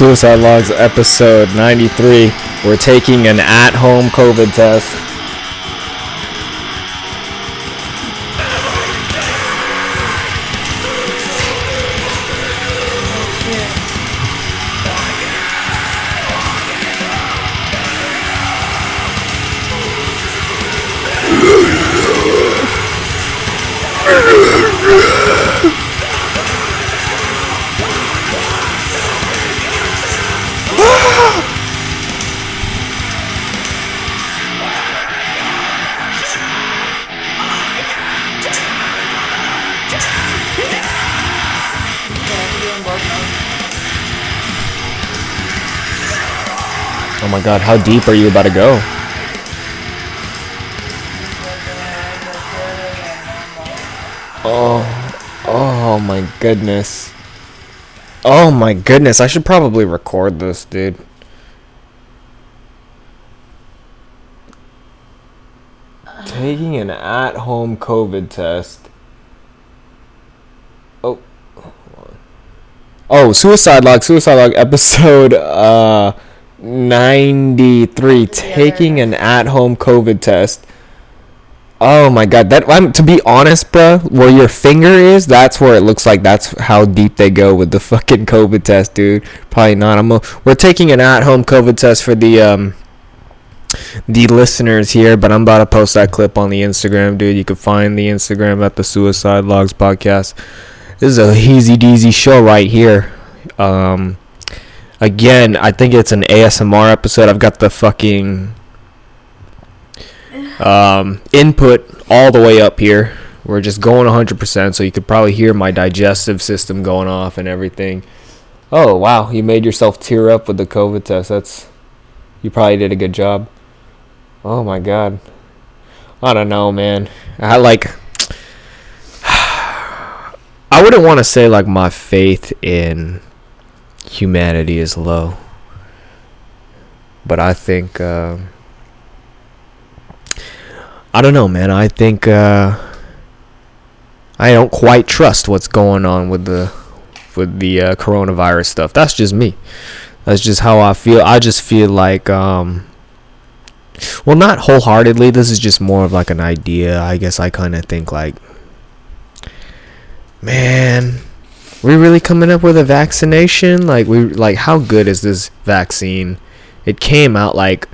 Suicide Logs episode 93. We're taking an at home COVID test. God, how deep are you about to go? Oh, oh my goodness. Oh my goodness, I should probably record this, dude. Taking an at home COVID test. Oh. Oh, Suicide Log, Suicide Log episode uh 93 taking an at home COVID test. Oh my god, that I'm to be honest, bro, where your finger is, that's where it looks like that's how deep they go with the fucking COVID test, dude. Probably not. I'm a, we're taking an at home COVID test for the um the listeners here, but I'm about to post that clip on the Instagram, dude. You can find the Instagram at the Suicide Logs podcast. This is a easy deasy show right here. Um again, I think it's an ASMR episode. I've got the fucking um, input all the way up here. We're just going 100%, so you could probably hear my digestive system going off and everything. Oh wow, you made yourself tear up with the COVID test. That's you probably did a good job. Oh my god, I don't know, man. I like. I wouldn't want to say like my faith in humanity is low. But I think uh, I don't know, man. I think uh, I don't quite trust what's going on with the with the uh, coronavirus stuff. That's just me. That's just how I feel. I just feel like um, well, not wholeheartedly. This is just more of like an idea. I guess I kind of think like man, we really coming up with a vaccination? Like we like how good is this vaccine? It came out like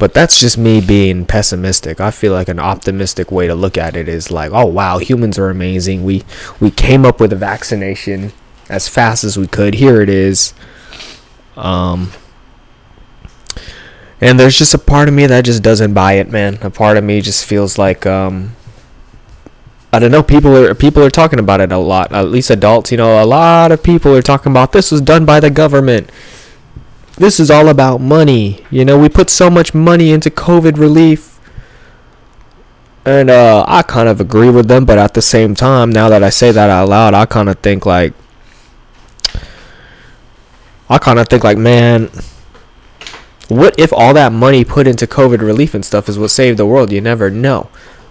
but that's just me being pessimistic. I feel like an optimistic way to look at it is like, oh wow, humans are amazing. We we came up with a vaccination as fast as we could. Here it is. Um and there's just a part of me that just doesn't buy it, man. A part of me just feels like um I don't know. People are people are talking about it a lot. At least adults, you know, a lot of people are talking about this was done by the government. This is all about money. You know, we put so much money into COVID relief, and uh, I kind of agree with them. But at the same time, now that I say that out loud, I kind of think like, I kind of think like, man, what if all that money put into COVID relief and stuff is what saved the world? You never know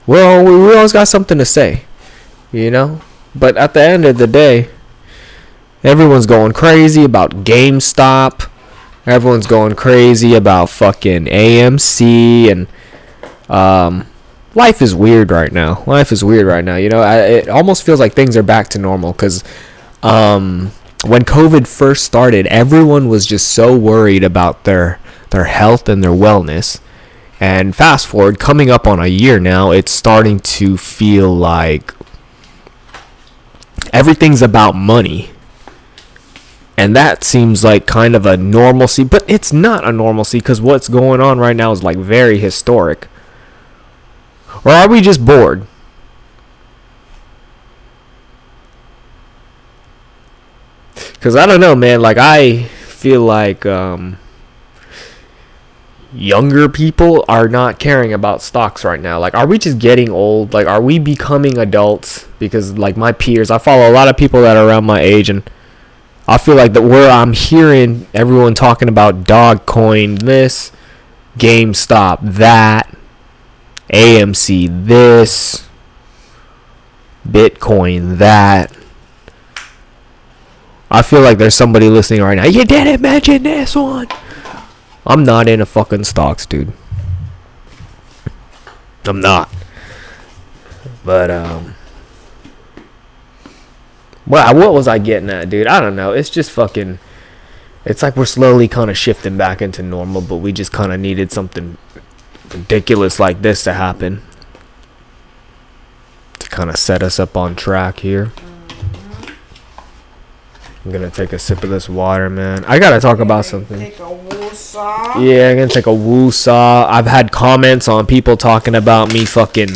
well, we, we always got something to say, you know. But at the end of the day, everyone's going crazy about GameStop. Everyone's going crazy about fucking AMC and um, life is weird right now. Life is weird right now. You know, I, it almost feels like things are back to normal because um, when COVID first started, everyone was just so worried about their their health and their wellness and fast forward, coming up on a year now, it's starting to feel like everything's about money. And that seems like kind of a normalcy, but it's not a normalcy because what's going on right now is like very historic. Or are we just bored? Because I don't know, man. Like, I feel like. Um, younger people are not caring about stocks right now. Like, are we just getting old? Like, are we becoming adults? Because, like, my peers, I follow a lot of people that are around my age, and I feel like that where I'm hearing everyone talking about Dogecoin, this, GameStop, that, AMC, this, Bitcoin, that. I feel like there's somebody listening right now. You didn't mention this one. I'm not in a fucking stocks, dude. I'm not. But um Well, what was I getting at, dude? I don't know. It's just fucking it's like we're slowly kind of shifting back into normal, but we just kind of needed something ridiculous like this to happen to kind of set us up on track here. I'm gonna take a sip of this water, man. I gotta talk about something. Take a woosah. Yeah, I'm gonna take a woo saw. I've had comments on people talking about me fucking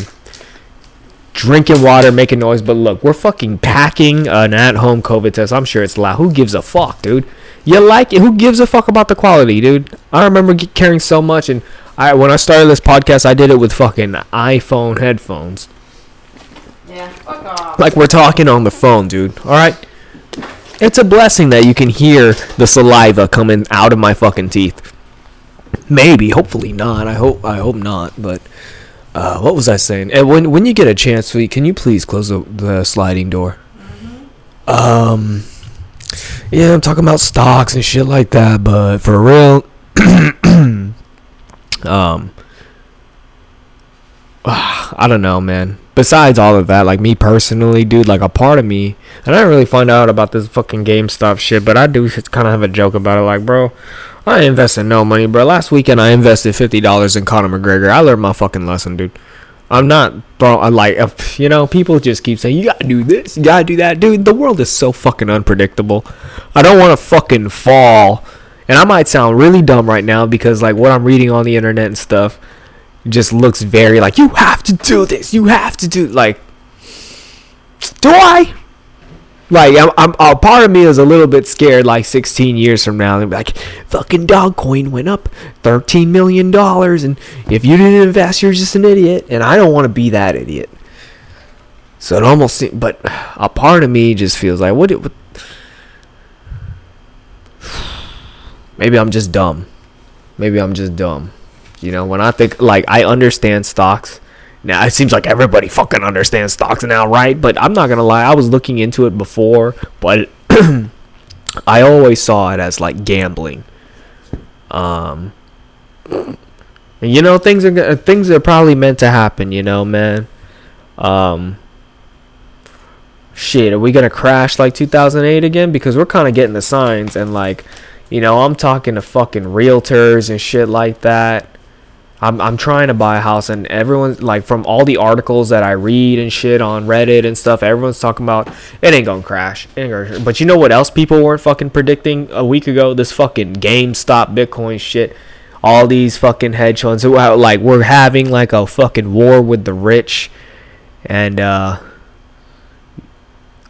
drinking water, making noise. But look, we're fucking packing an at-home COVID test. I'm sure it's loud. Who gives a fuck, dude? You like it? Who gives a fuck about the quality, dude? I remember caring so much, and I when I started this podcast, I did it with fucking iPhone headphones. Yeah, fuck off. Like we're talking on the phone, dude. All right. It's a blessing that you can hear the saliva coming out of my fucking teeth. Maybe, hopefully not. I hope I hope not. But uh, what was I saying? And when when you get a chance, sweet, can you please close the, the sliding door? Um, yeah, I'm talking about stocks and shit like that. But for real, um, I don't know, man. Besides all of that, like me personally, dude, like a part of me, and I didn't really find out about this fucking GameStop shit, but I do kind of have a joke about it. Like, bro, I invested no money, bro. Last weekend I invested fifty dollars in Conor McGregor. I learned my fucking lesson, dude. I'm not, bro. I'm like, if, you know, people just keep saying you gotta do this, you gotta do that, dude. The world is so fucking unpredictable. I don't want to fucking fall, and I might sound really dumb right now because like what I'm reading on the internet and stuff just looks very like you have to do this, you have to do like. Do I? Like I'm, I'm, a part of me is a little bit scared. Like 16 years from now, they'll be like, "Fucking Dogecoin went up 13 million dollars, and if you didn't invest, you're just an idiot." And I don't want to be that idiot. So it almost, se- but a part of me just feels like, what? It, what maybe I'm just dumb. Maybe I'm just dumb. You know, when I think like I understand stocks. Now it seems like everybody fucking understands stocks now, right? But I'm not gonna lie, I was looking into it before, but I always saw it as like gambling. Um, and you know things are things are probably meant to happen. You know, man. Um, shit, are we gonna crash like 2008 again? Because we're kind of getting the signs, and like, you know, I'm talking to fucking realtors and shit like that. I'm I'm trying to buy a house and everyone's like from all the articles that I read and shit on Reddit and stuff, everyone's talking about it ain't gonna crash. Ain't gonna crash. But you know what else people weren't fucking predicting a week ago? This fucking GameStop Bitcoin shit. All these fucking hedge funds who like we're having like a fucking war with the rich and uh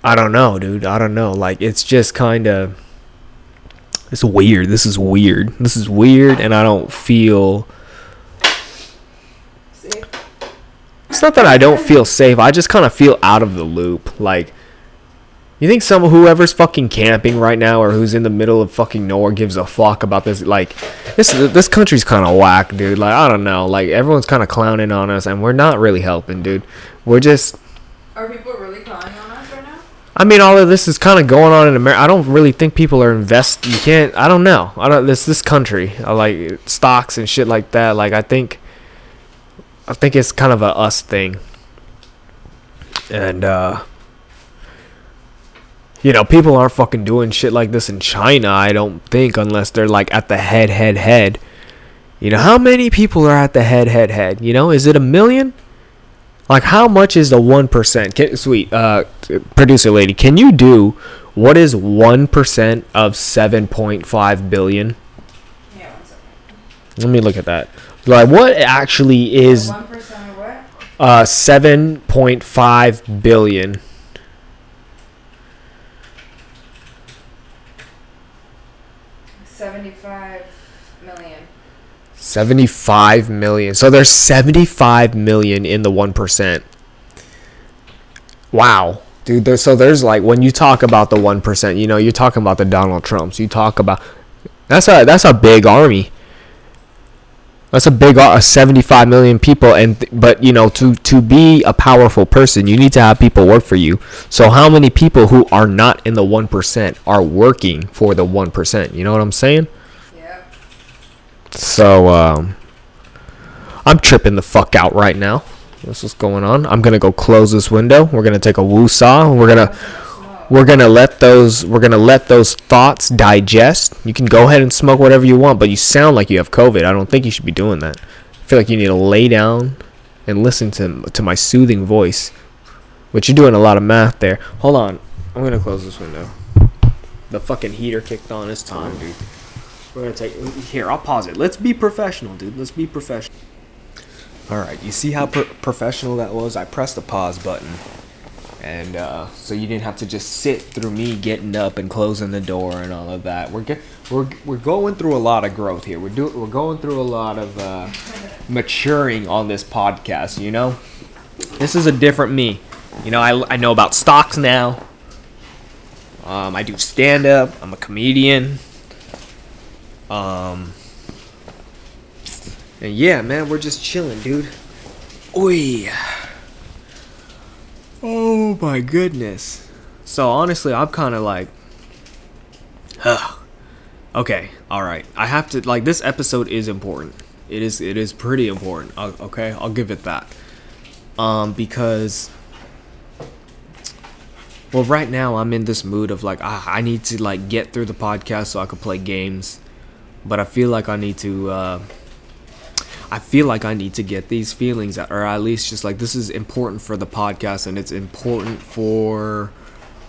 I don't know, dude. I don't know. Like it's just kind of it's weird. This is weird. This is weird and I don't feel See? It's not that I don't feel safe. I just kind of feel out of the loop. Like, you think some whoever's fucking camping right now or who's in the middle of fucking nowhere gives a fuck about this? Like, this this country's kind of whack, dude. Like, I don't know. Like, everyone's kind of clowning on us, and we're not really helping, dude. We're just. Are people really calling on us right now? I mean, all of this is kind of going on in America. I don't really think people are invest. You can't. I don't know. I don't. This this country, I like stocks and shit like that. Like, I think. I think it's kind of a us thing. And uh you know, people aren't fucking doing shit like this in China, I don't think, unless they're like at the head, head, head. You know, how many people are at the head, head, head? You know, is it a million? Like, how much is the 1%? Can, sweet, uh, producer lady, can you do what is 1% of 7.5 billion? Yeah, one second. Let me look at that. Like, what actually is One percent of what? uh 7.5 billion? Seventy-five million. 75 million. So there's 75 million in the 1%. Wow. Dude, there's, so there's like when you talk about the 1%, you know, you're talking about the Donald Trumps. You talk about That's a that's a big army. That's a big uh, 75 million people and th- but you know to to be a powerful person you need to have people work for you. So how many people who are not in the 1% are working for the 1%? You know what I'm saying? Yeah. So um I'm tripping the fuck out right now. This is going on. I'm going to go close this window. We're going to take a woo saw. We're going to Smoke. We're gonna let those we're gonna let those thoughts digest. You can go ahead and smoke whatever you want, but you sound like you have COVID. I don't think you should be doing that. I feel like you need to lay down and listen to to my soothing voice. But you're doing a lot of math there. Hold on, I'm gonna close this window. The fucking heater kicked on this time, dude. We're gonna take here. I'll pause it. Let's be professional, dude. Let's be professional. All right, you see how pro- professional that was? I pressed the pause button and uh, so you didn't have to just sit through me getting up and closing the door and all of that. We're ge- we're we're going through a lot of growth here. We're do we're going through a lot of uh, maturing on this podcast. You know, this is a different me. You know, I I know about stocks now. Um, I do stand up. I'm a comedian. Um, and yeah, man, we're just chilling, dude. Oi. Oh my goodness. So honestly, I'm kind of like, Ugh. okay, all right. I have to like this episode is important. It is it is pretty important. o- Okay, I'll give it that. Um, because well, right now I'm in this mood of like ah, I need to like get through the podcast so I could play games, but I feel like I need to. Uh, I feel like I need to get these feelings, out, or at least just like this is important for the podcast and it's important for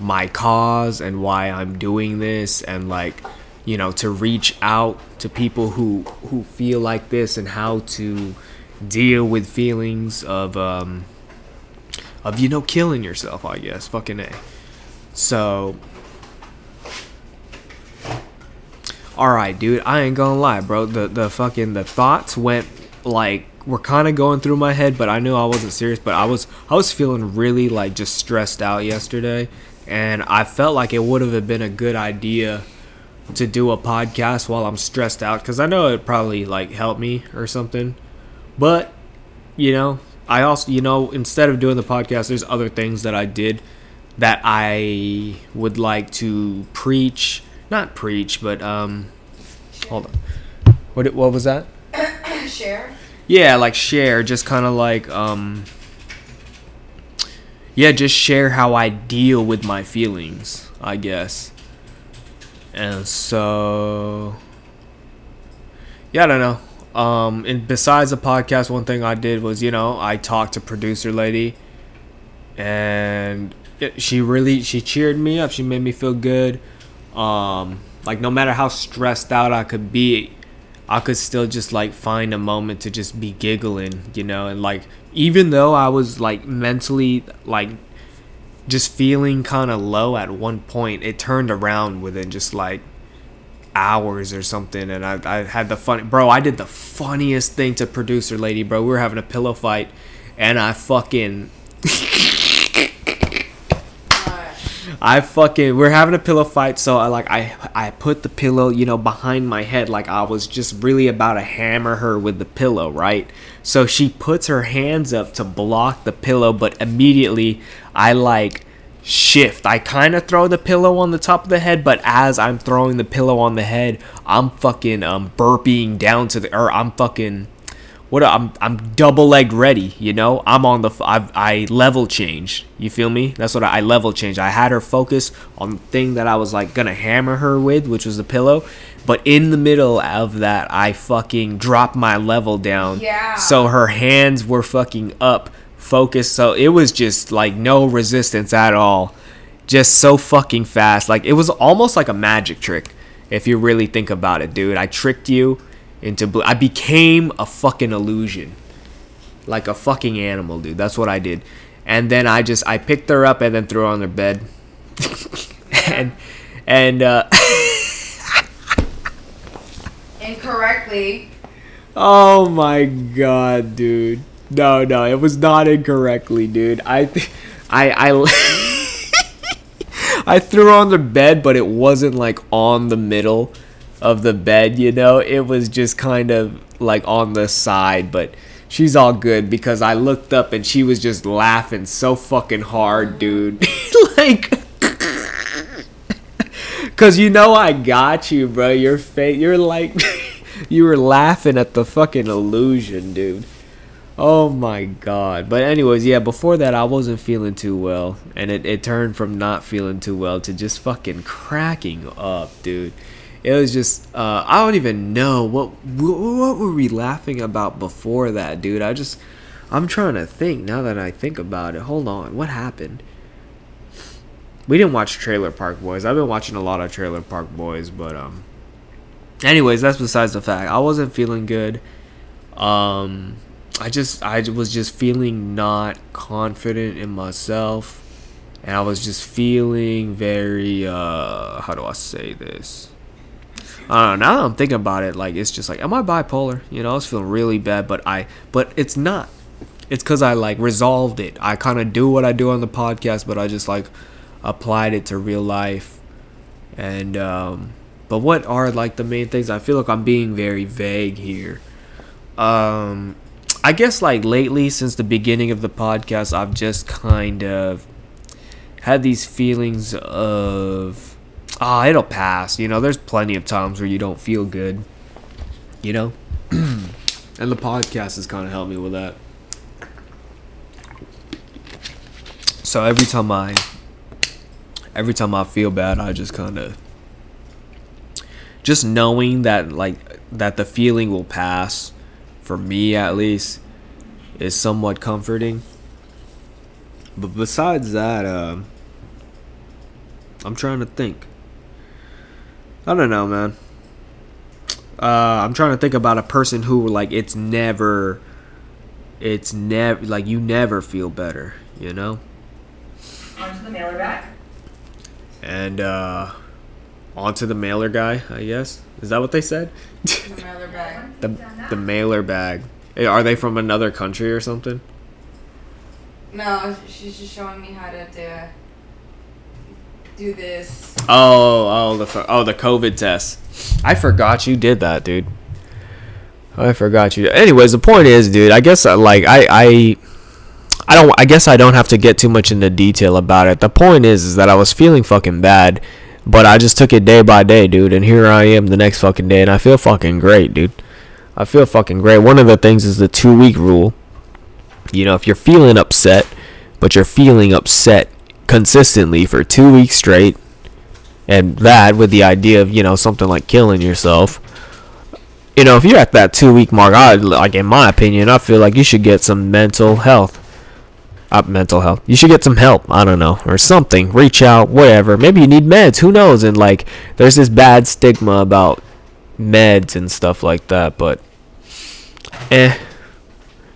my cause and why I'm doing this and like you know to reach out to people who who feel like this and how to deal with feelings of um of you know killing yourself I guess. Fucking a. So all right dude I ain't gonna lie bro. The the fucking the thoughts went like were kind of going through my head but I knew I wasn't serious but I was I was feeling really like just stressed out yesterday and I felt like it would have been a good idea to do a podcast while I'm stressed out because I know it probably like help me or something. But you know, I also you know instead of doing the podcast, there's other things that I did that I would like to preach, not preach, but um, hold on, what what was that? Share. Yeah, like share, just kind of like um yeah, just share how I deal with my feelings, I guess. And so yeah, I don't know. Um and besides the podcast, one thing I did was, you know, I talked to producer lady and she really she cheered me up. She made me feel good. Um like no matter how stressed out I could be, I could still just like find a moment to just be giggling, you know, and like even though I was like mentally like just feeling kind of low at one point, it turned around within just like hours or something and I, I had the funny bro I did the funniest thing to producer lady bro we were having a pillow fight and I fucking. I fucking we're having a pillow fight, so I like I I put the pillow, you know, behind my head like I was just really about to hammer her with the pillow, right? So she puts her hands up to block the pillow, but immediately I like shift. I kind of throw the pillow on the top of the head, but as I'm throwing the pillow on the head, I'm fucking um burping down to the or I'm fucking what I'm I'm double legged ready, you know. I'm on the I level change. You feel me? That's what I, I level change. I had her focus on the thing that I was like gonna hammer her with, which was the pillow. But in the middle of that, I fucking dropped my level down. Yeah. So her hands were fucking up, focused. So it was just like no resistance at all. Just so fucking fast. Like it was almost like a magic trick, if you really think about it, dude. I tricked you into bl- I became a fucking illusion. Like a fucking animal, dude. That's what I did. And then I just I picked her up and then threw her on her bed. and and uh Incorrectly. oh my god, dude. No, no, it was not incorrectly, dude. I th- I I I threw her on the bed, but it wasn't like on the middle. Of the bed, you know, it was just kind of like on the side, but she's all good because I looked up and she was just laughing so fucking hard, dude. like Cause you know I got you, bro. Your face, you're like, you were laughing at the fucking illusion, dude. Oh my god. But anyways, yeah, before that I wasn't feeling too well. And it, it turned from not feeling too well to just fucking cracking up, dude. It was just uh, I don't even know what what were we laughing about before that, dude. I just I'm trying to think now that I think about it. Hold on. What happened? We didn't watch Trailer Park Boys. I've been watching a lot of Trailer Park Boys, but um anyways, that's besides the fact. I wasn't feeling good. Um I just I was just feeling not confident in myself and I was just feeling very uh how do I say this? I don't know. Now that I'm thinking about it, like it's just like, am I bipolar? You know, I was feeling really bad, but I, but it's not. It's because I like resolved it. I kind of do what I do on the podcast, but I just like applied it to real life. And um, but what are like the main things? I feel like I'm being very vague here. Um, I guess like lately, since the beginning of the podcast, I've just kind of had these feelings of ah, it'll pass. You know, there's plenty of times where you don't feel good. You know, and the podcast has kind of helped me with that. So every time I, every time I feel bad, I just kind of, just knowing that like that the feeling will pass, for me at least, is somewhat comforting. But besides that, uh, I'm trying to think. I don't know, man. Uh, I'm trying to think about a person who like it's never, it's never like you never feel better, you know. Onto the mailer bag. And uh, onto the mailer guy, I guess. Is that what they said? The mailer bag. the the mailer bag. Hey, Are they from another country or something? No, she's just showing me how to do, do this. Oh, oh, the oh the COVID test. I forgot you did that, dude. I forgot you. Anyways, the point is, dude. I guess uh, like I I I don't. I guess I don't have to get too much into detail about it. The point is, is that I was feeling fucking bad, but I just took it day by day, dude. And here I am the next fucking day, and I feel fucking great, dude. I feel fucking great. One of the things is the two week rule. You know, if you're feeling upset, but you're feeling upset consistently for two weeks straight, and that with the idea of you know something like killing yourself you know if you're at that two week mark i like in my opinion i feel like you should get some mental health. Uh, mental health. You should get some help i don't know or something. Reach out whatever. Maybe you need meds. Who knows? And like there's this bad stigma about meds and stuff like that but eh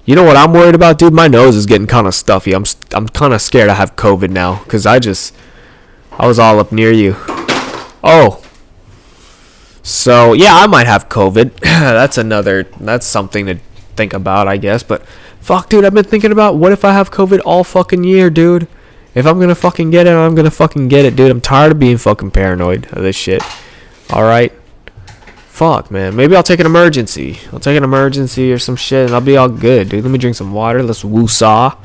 you know what i'm worried about dude my nose is getting kind of stuffy i'm i'm kind of scared i have covid now because i just i was all up near you Oh. So yeah, I might have COVID. that's another. That's something to think about, I guess. But fuck, dude, I've been thinking about what if I have COVID all fucking year, dude. If I'm gonna fucking get it, I'm gonna fucking get it, dude. I'm tired of being fucking paranoid of this shit. All right. Fuck, man. Maybe I'll take an Emergen-C. I'll take an Emergen-C or some shit, and I'll be all good, dude. Let me drink some water. Let's woo-saw.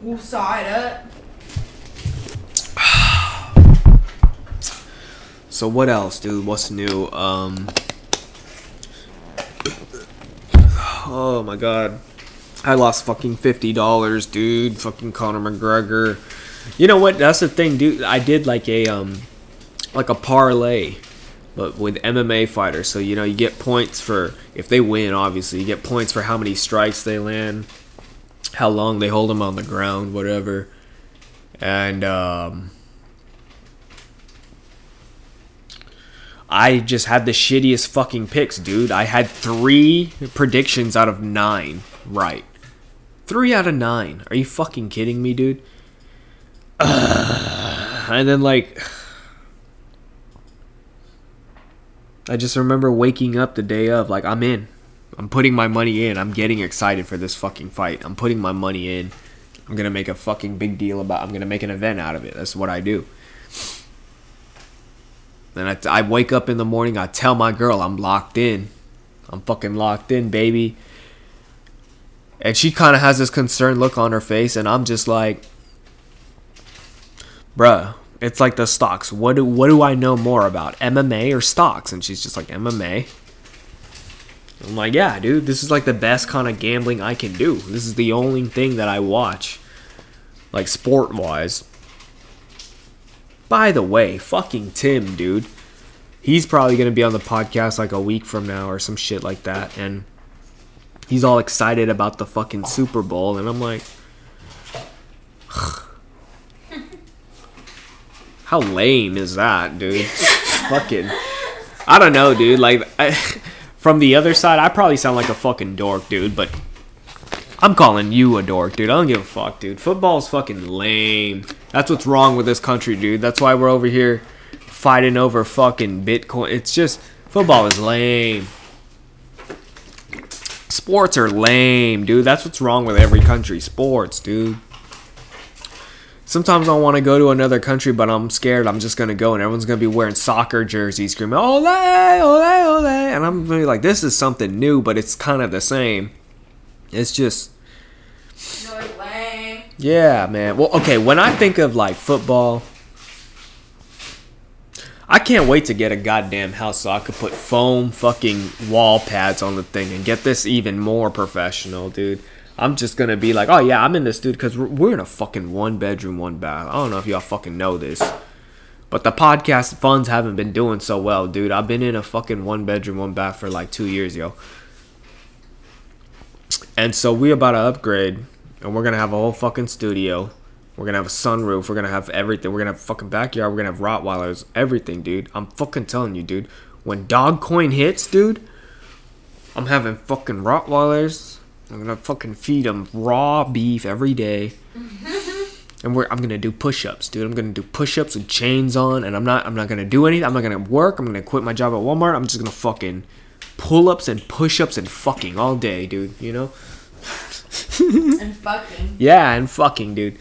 We'll saw it up. So what else, dude? What's new? Um. Oh my god, I lost fucking fifty dollars, dude. Fucking Conor McGregor. You know what? That's the thing, dude. I did like a um, like a parlay, but with MMA fighters. So you know, you get points for if they win. Obviously, you get points for how many strikes they land, how long they hold them on the ground, whatever. And um. I just had the shittiest fucking picks, dude. I had three predictions out of nine right. Three out of nine. Are you fucking kidding me, dude? and then, like, I just remember waking up the day of, like, I'm in. I'm putting my money in. I'm getting excited for this fucking fight. I'm putting my money in. I'm gonna make a fucking big deal about. I'm gonna make an event out of it. That's what I do. Then I, I wake up in the morning, I tell my girl I'm locked in. I'm fucking locked in, baby. And she kind of has this concerned look on her face, and I'm just like, bruh, it's like the stocks. What do what do I know more about, MMA or stocks? And she's just like MMA. I'm like, yeah, dude, this is like the best kind of gambling I can do. This is the only thing that I watch, like sport wise. By the way, fucking Tim, dude. He's probably gonna be on the podcast like a week from now or some shit like that, and he's all excited about the fucking Super Bowl, and I'm like, how lame is that, dude? fucking, I don't know, dude. Like, I, from the other side, I probably sound like a fucking dork, dude, but I'm calling you a dork, dude. I don't give a fuck, dude. Football's fucking lame. That's what's wrong with this country, dude. That's why we're over here fighting over fucking Bitcoin. It's just football is lame. Sports are lame, dude. That's what's wrong with every country. Sports, dude. Sometimes I want to go to another country, but I'm scared. I'm just gonna go, and everyone's gonna be wearing soccer jerseys, screaming "Ole, ole, ole," and I'm gonna be like, "This is something new, but it's kind of the same." It's just, yeah, man. Well, okay. When I think of like football, I can't wait to get a goddamn house so I could put foam fucking wall pads on the thing and get this even more professional, dude. I'm just gonna be like, oh yeah, I'm in this, dude, because we're, we're in a fucking one bedroom, one bath. I don't know if y'all fucking know this, but the podcast funds haven't been doing so well, dude. I've been in a fucking one bedroom, one bath for like two years, yo. And so we about to upgrade, and we're gonna have a whole fucking studio. We're gonna have a sunroof. We're gonna have everything. We're gonna have fucking backyard. We're gonna have Rottweilers. Everything, dude. I'm fucking telling you, dude. When Dogecoin hits, dude, I'm having fucking Rottweilers. I'm gonna fucking feed them raw beef every day. And we're, I'm gonna do push-ups, dude. I'm gonna do push-ups with chains on, and I'm not. I'm not gonna do anything. I'm not gonna work. I'm gonna quit my job at Walmart. I'm just gonna fucking pull-ups and push-ups and fucking all day, dude. You know? And fucking. Yeah, and fucking, dude.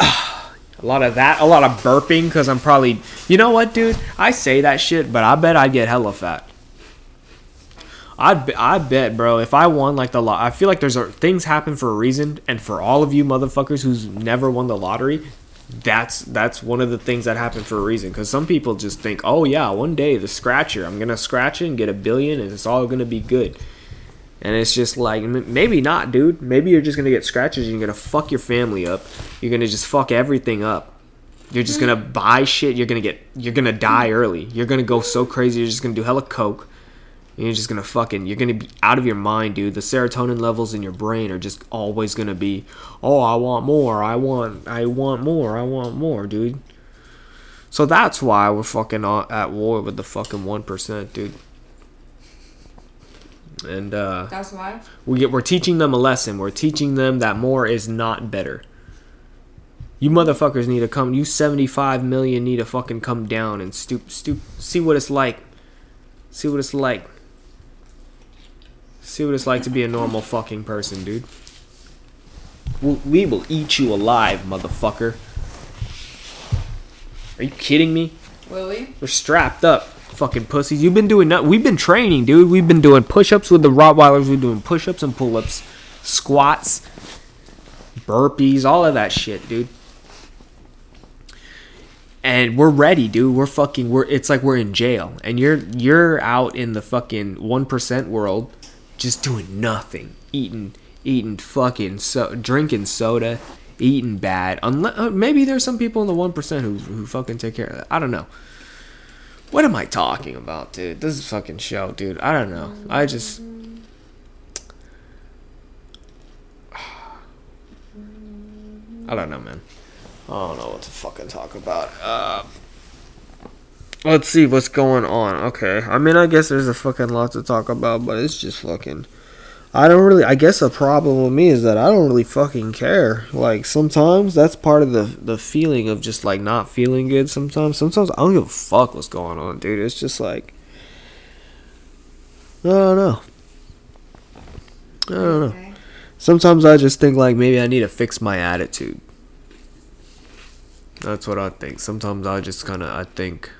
A lot of that, a lot of burping, because I'm probably. You know what, dude? I say that shit, but I bet I'd get hella fat. I'd, be- I bet, bro, if I won like the lot, I feel like there's a, things happen for a reason, and for all of you motherfuckers who's never won the lottery, that's that's one of the things that happen for a reason. Because some people just think, oh yeah, one day the scratcher, I'm gonna scratch it and get a billion, and it's all gonna be good. And it's just like maybe not, dude. Maybe you're just gonna get scratches. and You're gonna fuck your family up. You're gonna just fuck everything up. You're just gonna buy shit. You're gonna get. You're gonna die early. You're gonna go so crazy. You're just gonna do hella coke. You're just gonna fucking. You're gonna be out of your mind, dude. The serotonin levels in your brain are just always gonna be. Oh, I want more. I want. I want more. I want more, dude. So that's why we're fucking at war with the fucking one percent, dude. And uh That's why. we get, we're teaching them a lesson. We're teaching them that more is not better. You motherfuckers need to come. You 75 million need to fucking come down and stoop, stoop. See what it's like. See what it's like. See what it's like to be a normal fucking person, dude. We- We will eat you alive, motherfucker. Are you kidding me? Will we? We're strapped up, fucking pussies. You've been doing nothing. We've been training, dude. We've been doing push-ups with the Rottweilers. We're doing push-ups and pull-ups, squats, burpees, all of that shit, dude. And we're ready, dude. We're fucking. We're. It's like we're in jail, and you're you're out in the fucking one percent world, just doing nothing, eating, eating fucking so, drinking soda, eating bad. Unless uh, maybe there's some people in the one percent who who fucking take care of that. I don't know. What am I talking about, dude? This is fucking show, dude. I don't know. I just. I don't know, man. I don't know what to fucking talk about. Uh, let's see what's going on. Okay. I mean, I guess there's a fucking lot to talk about, but it's just fucking. I don't really. I guess a problem with me is that I don't really fucking care. Like sometimes that's part of the the feeling of just like not feeling good. Sometimes, sometimes I don't give a fuck what's going on, dude. It's just like I don't know. I don't know. Okay. Sometimes I just think like maybe I need to fix my attitude. That's what I think. Sometimes I just kind of I think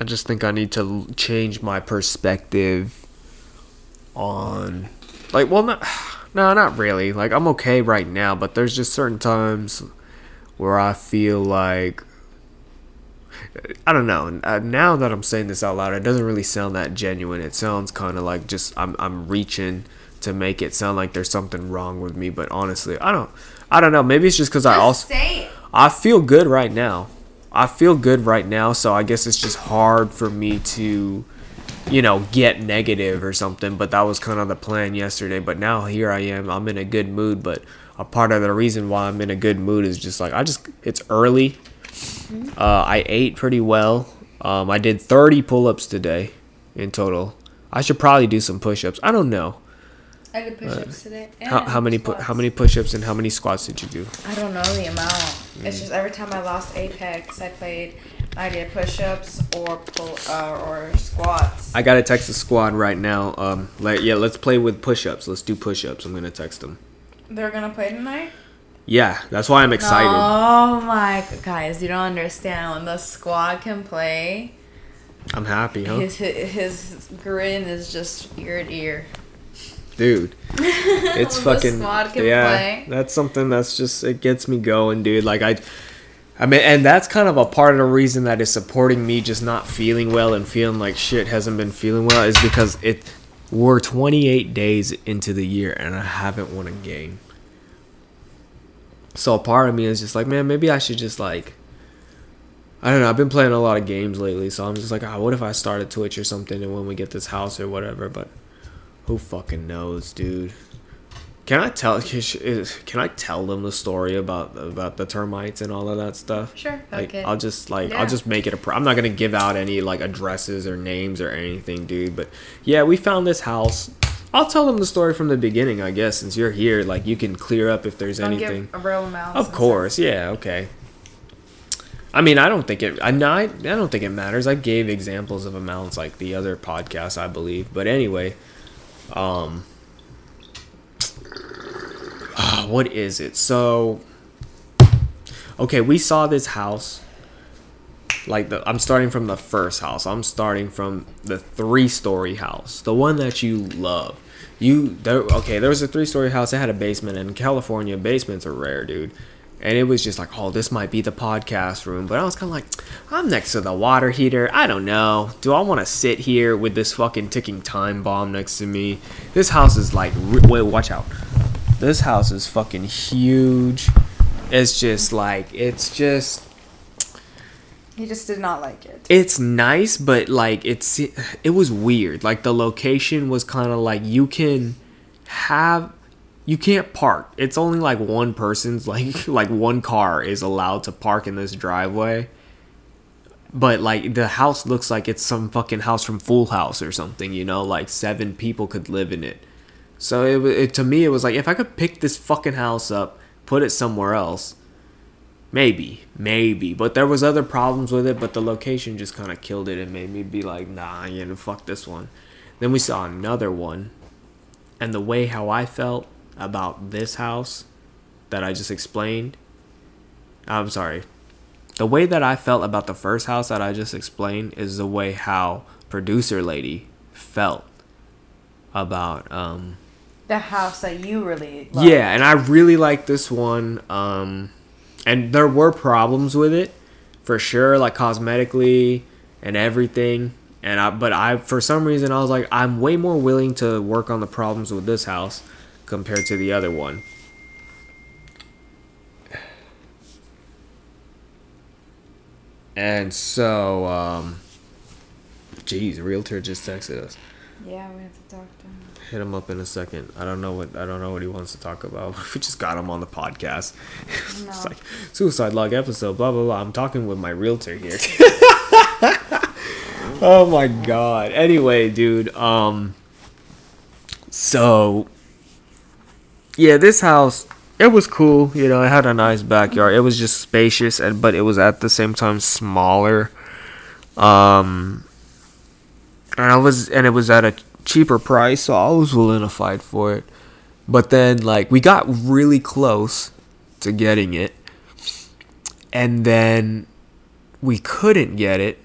I just think I need to change my perspective on like well not no not really like I'm okay right now but there's just certain times where I feel like I don't know. Uh, now that I'm saying this out loud, it doesn't really sound that genuine. It sounds kind of like just I'm I'm reaching to make it sound like there's something wrong with me. But honestly, I don't I don't know. Maybe it's just because I also say it. I feel good right now. I feel good right now, so I guess it's just hard for me to, you know, get negative or something. But that was kind of the plan yesterday. But now here I am. I'm in a good mood. But a part of the reason why I'm in a good mood is just like I just it's early. Uh, I ate pretty well. Um, I did 30 pull-ups today in total. I should probably do some push-ups. I don't know I did push-ups today. how, how many pu- how many push-ups and how many squats did you do. I don't know the amount. Mm. It's just every time I lost Apex, I played. I did push-ups or pull uh, or squats. I gotta text the squad right now. Um, like, yeah, let's play with push-ups. Let's do push-ups. I'm gonna text them. They're gonna play tonight. Yeah, that's why I'm excited. Oh my guys, you don't understand when the squad can play. I'm happy, huh, His, his his grin is just ear to ear. Dude? It's fucking yeah. play. That's something that's just it gets me going, dude. Like I, I mean, and that's kind of a part of the reason that is supporting me just not feeling well and feeling like shit hasn't been feeling well is because it. We're 28 days into the year and I haven't won a game. So a part of me is just like, man, maybe I should just like I don't know. I've been playing a lot of games lately, so I'm just like, ah, what if I started Twitch or something, and when we get this house or whatever? But who fucking knows, dude? Can I tell? Can I tell them the story about about the termites and all of that stuff? Sure. Like, okay. I'll just like Yeah. I'll just make it a. Pro- I'm not gonna give out any like addresses or names or anything, dude. But yeah, we found this house. I'll tell them the story from the beginning, I guess. Since you're here, like you can clear up if there's don't anything. give a real amount. Of course, yeah, okay. I mean, I don't think it. I, no, I, I don't think it matters. I gave examples of amounts like the other podcasts, I believe. But anyway, um, ah, what is it? So, okay, we saw this house. Like the, I'm starting from the first house. I'm starting from the three-story house, the one that you love. You there? Okay, there was a three-story house. It had a basement. And in California, basements are rare, dude. And it was just like, oh, this might be the podcast room. But I was kind of like, I'm next to the water heater. I don't know. Do I want to sit here with this fucking ticking time bomb next to me? This house is like, wait, watch out. This house is fucking huge. It's just like, it's just He just did not like it. it's nice but like it's it was weird like the location was kind of like you can have you can't park it's only like one person's like like one car is allowed to park in this driveway but like the house looks like it's some fucking house from full house or something you know like seven people could live in it so it, it to me it was like if i could pick this fucking house up put it somewhere else Maybe, maybe, but there was other problems with it. But the location just kind of killed it and made me be like, nah, you know, fuck this one. Then we saw another one, and the way how I felt about this house that I just explained. I'm sorry. The way that I felt about the first house that I just explained is the way how producer lady felt about um The house that you really love. yeah, and I really like this one. Um, and there were problems with it, for sure, like cosmetically and everything. And I, but I, for some reason, I was like, I'm way more willing to work on the problems with this house compared to the other one. And so, um, geez, realtor just texted us Yeah, we have to talk to him. hit him up in a second. I don't know what I don't know what he wants to talk about. We just got him on the podcast. No. it's like suicide log episode. Blah blah blah. I'm talking with my realtor here. oh my god. Anyway, dude. Um. So. Yeah, this house. It was cool. You know, it had a nice backyard. It was just spacious, and but it was at the same time smaller. Um and I was and it was at a cheaper price, so I was willing to fight for it. But then like we got really close to getting it. And then we couldn't get it.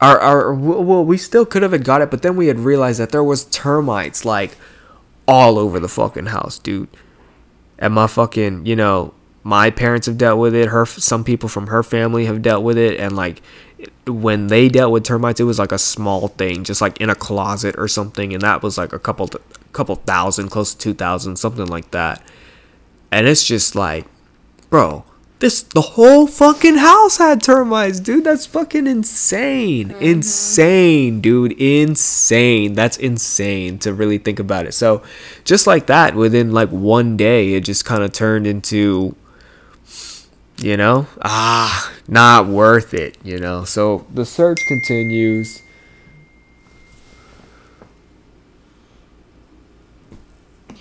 our, our well, we still could have got it, but then we had realized that there was termites like all over the fucking house, dude. And my fucking, you know, my parents have dealt with it. Her, some people from her family have dealt with it, and like when they dealt with termites, it was like a small thing, just like in a closet or something, and that was like a couple, couple thousand, close to two thousand, something like that. And it's just like, bro, this the whole fucking house had termites, dude. That's fucking insane. Mm-hmm. Insane, dude. Insane. That's insane to really think about it. So, just like that, within like one day, it just kind of turned into you know, ah, not worth it, you know. So the search continues.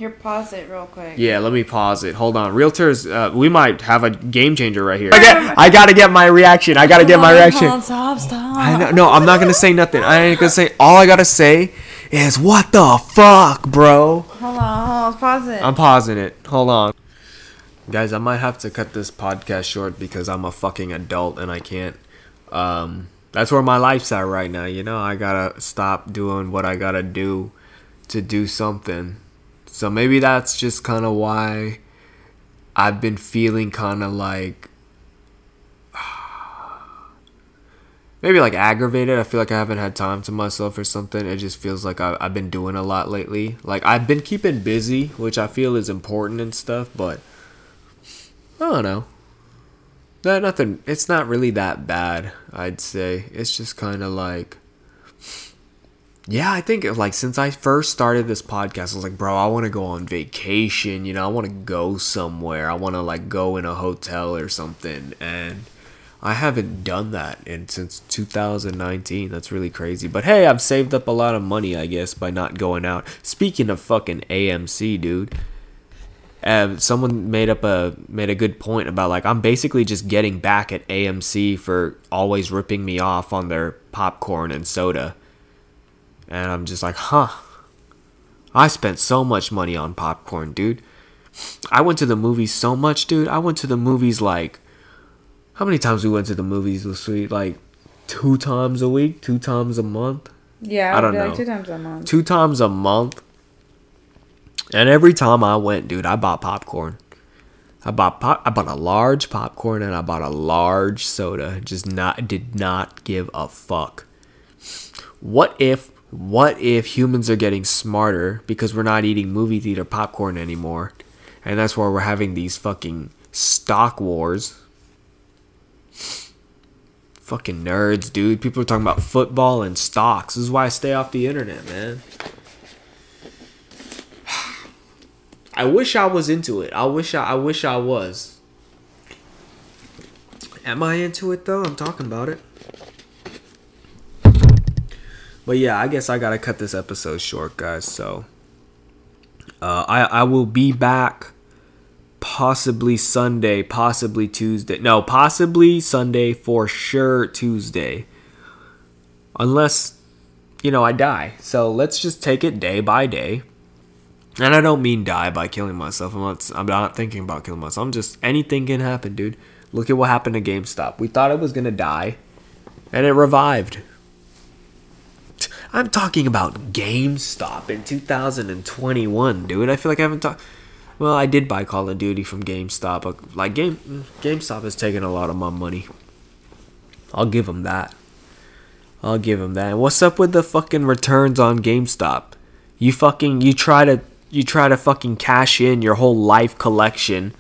Here, pause it real quick. Yeah, let me pause it. Hold on. Realtors, uh, we might have a game changer right here. I, get, I gotta get my reaction. I gotta get my reaction. On, stop, stop. I know, no, I'm not gonna say nothing. I ain't gonna say. All I gotta say is, what the fuck, bro? Hold on, hold on, pause it. I'm pausing it. Hold on. Guys, I might have to cut this podcast short because I'm a fucking adult and I can't. Um, that's where my life's at right now. You know, I gotta stop doing what I gotta do to do something. So maybe that's just kind of why I've been feeling kind of like maybe like aggravated. I feel like I haven't had time to myself or something. It just feels like I, have been doing a lot lately. Like I've been keeping busy, which I feel is important and stuff, but I don't know. That nothing. It's not really that bad. I'd say it's just kind of like yeah, I think like since I first started this podcast, I was like, bro, I want to go on vacation. You know, I want to go somewhere. I want to like go in a hotel or something. And I haven't done that in since 2019. That's really crazy. But hey, I've saved up a lot of money, I guess, by not going out. Speaking of fucking AMC, dude. Uh, someone made up a made a good point about like I'm basically just getting back at AMC for always ripping me off on their popcorn and soda and I'm just like, huh. I spent so much money on popcorn, dude. I went to the movies so much, dude. I went to the movies like how many times we went to the movies this week? Like two times a week, two times a month. Yeah, I don't know. Like two times a month. Two times a month. And every time I went, dude, I bought popcorn. I bought pop, I bought a large popcorn and I bought a large soda. Just not did not give a fuck. What if what if humans are getting smarter because we're not eating movie theater popcorn anymore? And that's why we're having these fucking stock wars. Fucking nerds, dude. People are talking about football and stocks. This is why I stay off the internet, man. I wish I was into it. I wish I, I wish I was. Am I into it though? I'm talking about it. But yeah, I guess I gotta cut this episode short, guys. So uh, I I will be back possibly Sunday, possibly Tuesday. No, possibly Sunday for sure Tuesday. Unless you know I die. So let's just take it day by day. And I don't mean die by killing myself. I'm not I'm not thinking about killing myself. I'm just anything can happen, dude. Look at what happened to GameStop. We thought it was to die and it revived. I'm talking about GameStop in 2021, dude. I feel like I haven't talked. Well, I did buy Call of Duty from GameStop, but like Game GameStop has taken a lot of my money. I'll give them that. I'll give them that. what's up with the fucking returns on GameStop? You fucking you try to you try to fucking cash in your whole life collection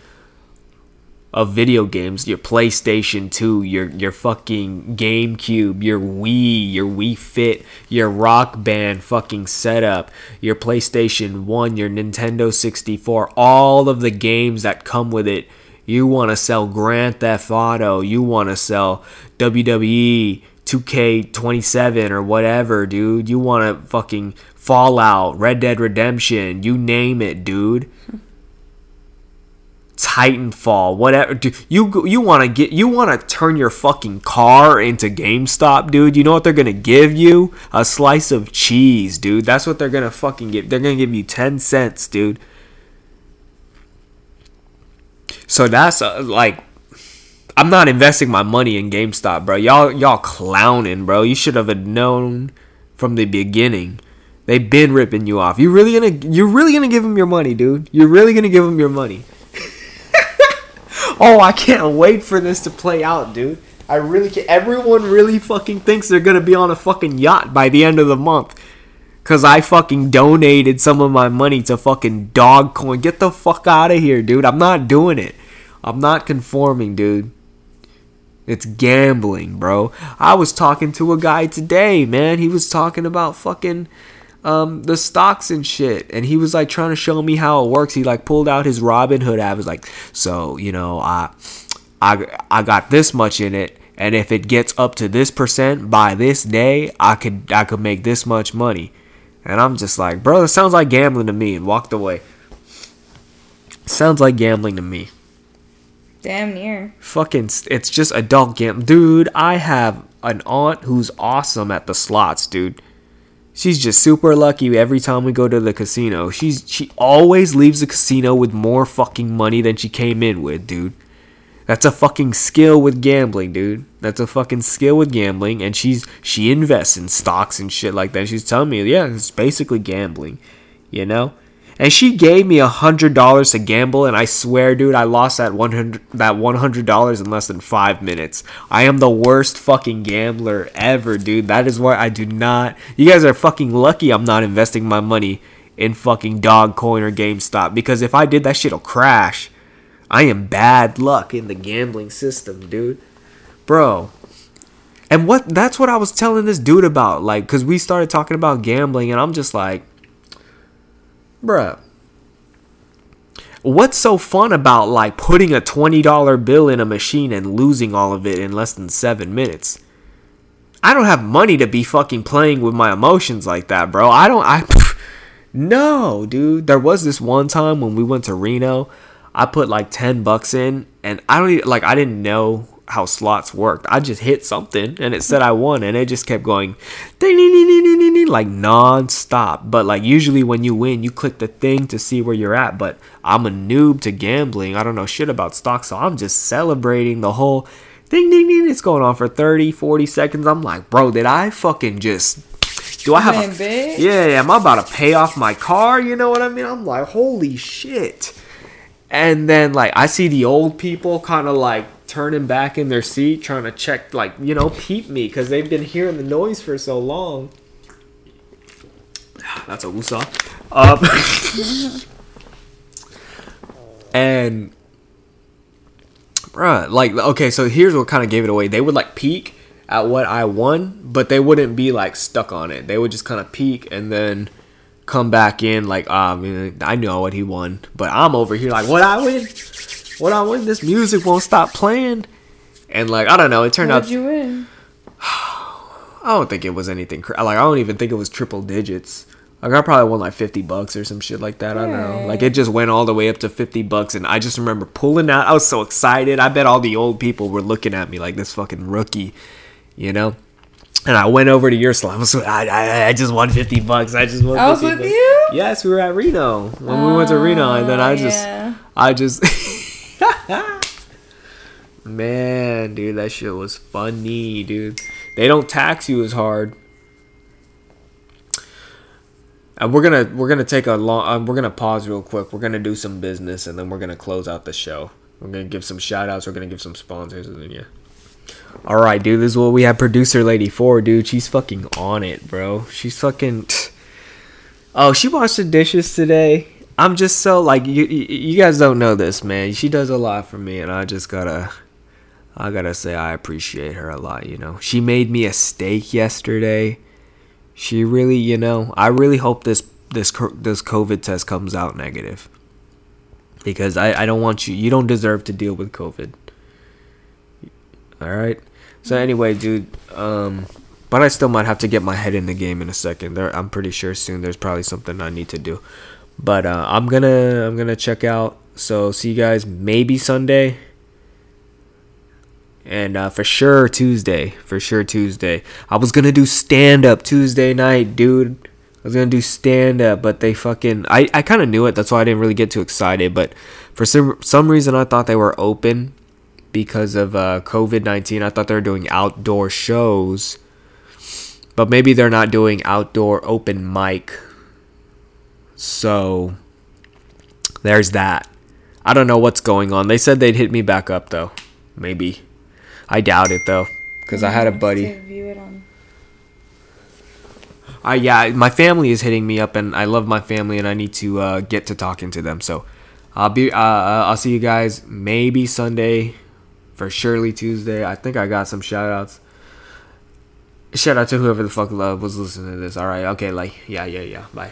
of video games, your PlayStation 2, your your fucking GameCube, your Wii, your Wii Fit, your Rock Band fucking setup, your PlayStation 1, your Nintendo 64, all of the games that come with it. You want to sell Grand Theft Auto, you want to sell WWE 2K27 or whatever, dude. You want to fucking Fallout, Red Dead Redemption, you name it, dude. Titanfall, whatever. Dude, you you want to get you want to turn your fucking car into GameStop, dude. You know what they're gonna give you? A slice of cheese, dude. That's what they're gonna fucking give. They're gonna give you ten cents, dude. So that's uh, like I'm not investing my money in GameStop, bro. Y'all y'all clowning, bro. You should have known from the beginning. They've been ripping you off. You really gonna you're really gonna give them your money, dude. You're really gonna give them your money. Oh, I can't wait for this to play out, dude. I really can't. Everyone really fucking thinks they're gonna be on a fucking yacht by the end of the month. Cause I fucking donated some of my money to fucking Dogecoin. Get the fuck out of here, dude. I'm not doing it. I'm not conforming, dude. It's gambling, bro. I was talking to a guy today, man. He was talking about fucking um, the stocks and shit, and he was like trying to show me how it works. He like pulled out his Robinhood app. Was like, so you know, I, I, I got this much in it, and if it gets up to this percent by this day, I could I could make this much money. And I'm just like, bro, it sounds like gambling to me, and walked away. Sounds like gambling to me. Damn near. Fucking, it's just adult gambling. Dude, I have an aunt who's awesome at the slots, dude. She's just super lucky every time we go to the casino. She's she always leaves the casino with more fucking money than she came in with, dude. That's a fucking skill with gambling, dude. That's a fucking skill with gambling, and she's she invests in stocks and shit like that. She's telling me, yeah, it's basically gambling, you know. And she gave me a hundred dollars to gamble, and I swear, dude, I lost that one hundred that one hundred dollars in less than five minutes. I am the worst fucking gambler ever, dude. That is why I do not. You guys are fucking lucky. I'm not investing my money in fucking Dogecoin or GameStop because if I did, that shit'll crash. I am bad luck in the gambling system, dude. Bro. And what that's what I was telling this dude about like cuz we started talking about gambling and I'm just like bruh. What's so fun about like putting a $20 bill in a machine and losing all of it in less than 7 minutes? I don't have money to be fucking playing with my emotions like that, bro. I don't I No, dude. There was this one time when we went to Reno I put like 10 bucks in and I don't even, like I didn't know how slots worked. I just hit something and it said I won and it just kept going ding, ding, ding, ding, ding, ding, like non-stop. But like usually when you win, you click the thing to see where you're at, but I'm a noob to gambling. I don't know shit about stocks, so I'm just celebrating the whole ding ding ding it's going on for 30, 40 seconds. I'm like, "Bro, did I fucking just do I have a, Yeah, yeah, am I about to pay off my car? You know what I mean? I'm like, "Holy shit." And then like I see the old people kind of like turning back in their seat, trying to check like you know peep me because they've been hearing the noise for so long. That's a woosah. Um, and bruh, like okay, so here's what kind of gave it away. They would like peek at what I won, but they wouldn't be like stuck on it. They would just kind of peek and then come back in like um I know what he won, but I'm over here like what I win, what I win. This music won't stop playing, and like I don't know. It turned What'd out. you win? I don't think it was anything. Cra- like I don't even think it was triple digits. Like I probably won like fifty bucks or some shit like that. I don't know. Like it just went all the way up to fifty bucks, and I just remember pulling out. I was so excited. I bet all the old people were looking at me like this fucking rookie, you know. And I went over to your slum. So I, I, I just won fifty bucks. I just won. I was 50 with bucks. you? Yes, we were at Reno when we went to Reno, and then I oh, just, yeah. I just, man, dude, that shit was funny, dude. They don't tax you as hard. And we're gonna we're gonna take a long um, we're gonna pause real quick. We're gonna do some business and then we're gonna close out the show. We're gonna give some shout outs. We're gonna give some sponsors and then yeah. All right, dude. This is what we have producer lady for, dude. She's fucking on it, bro. She's fucking. Oh, she washed the dishes today. I'm just so like you. You guys don't know this, man. She does a lot for me, and I just gotta. I gotta say I appreciate her a lot. You know, she made me a steak yesterday. She really, you know, I really hope this this this COVID test comes out negative. Because I I don't want you. You don't deserve to deal with COVID. All right. So anyway, dude. Um, but I still might have to get my head in the game in a second. There, I'm pretty sure soon. There's probably something I need to do. But uh, I'm gonna I'm gonna check out. So see you guys maybe Sunday. And uh, for sure Tuesday. For sure Tuesday. I was gonna do stand up Tuesday night, dude. I was gonna do stand up, but they fucking I, I kinda knew it, that's why I didn't really get too excited, but for some some reason I thought they were open because of uh, COVID 19. I thought they were doing outdoor shows, but maybe they're not doing outdoor open mic. So there's that. I don't know what's going on. They said they'd hit me back up though. Maybe. I doubt it though. Because I had a buddy. View it on. I yeah, my family is hitting me up, and I love my family, and I need to uh, get to talking to them. So, I'll be uh, uh, I'll see you guys maybe Sunday, for surely Tuesday. I think I got some shout outs. Shout out to whoever the fuck love was listening to this. All right, okay, like yeah, yeah, yeah. Bye.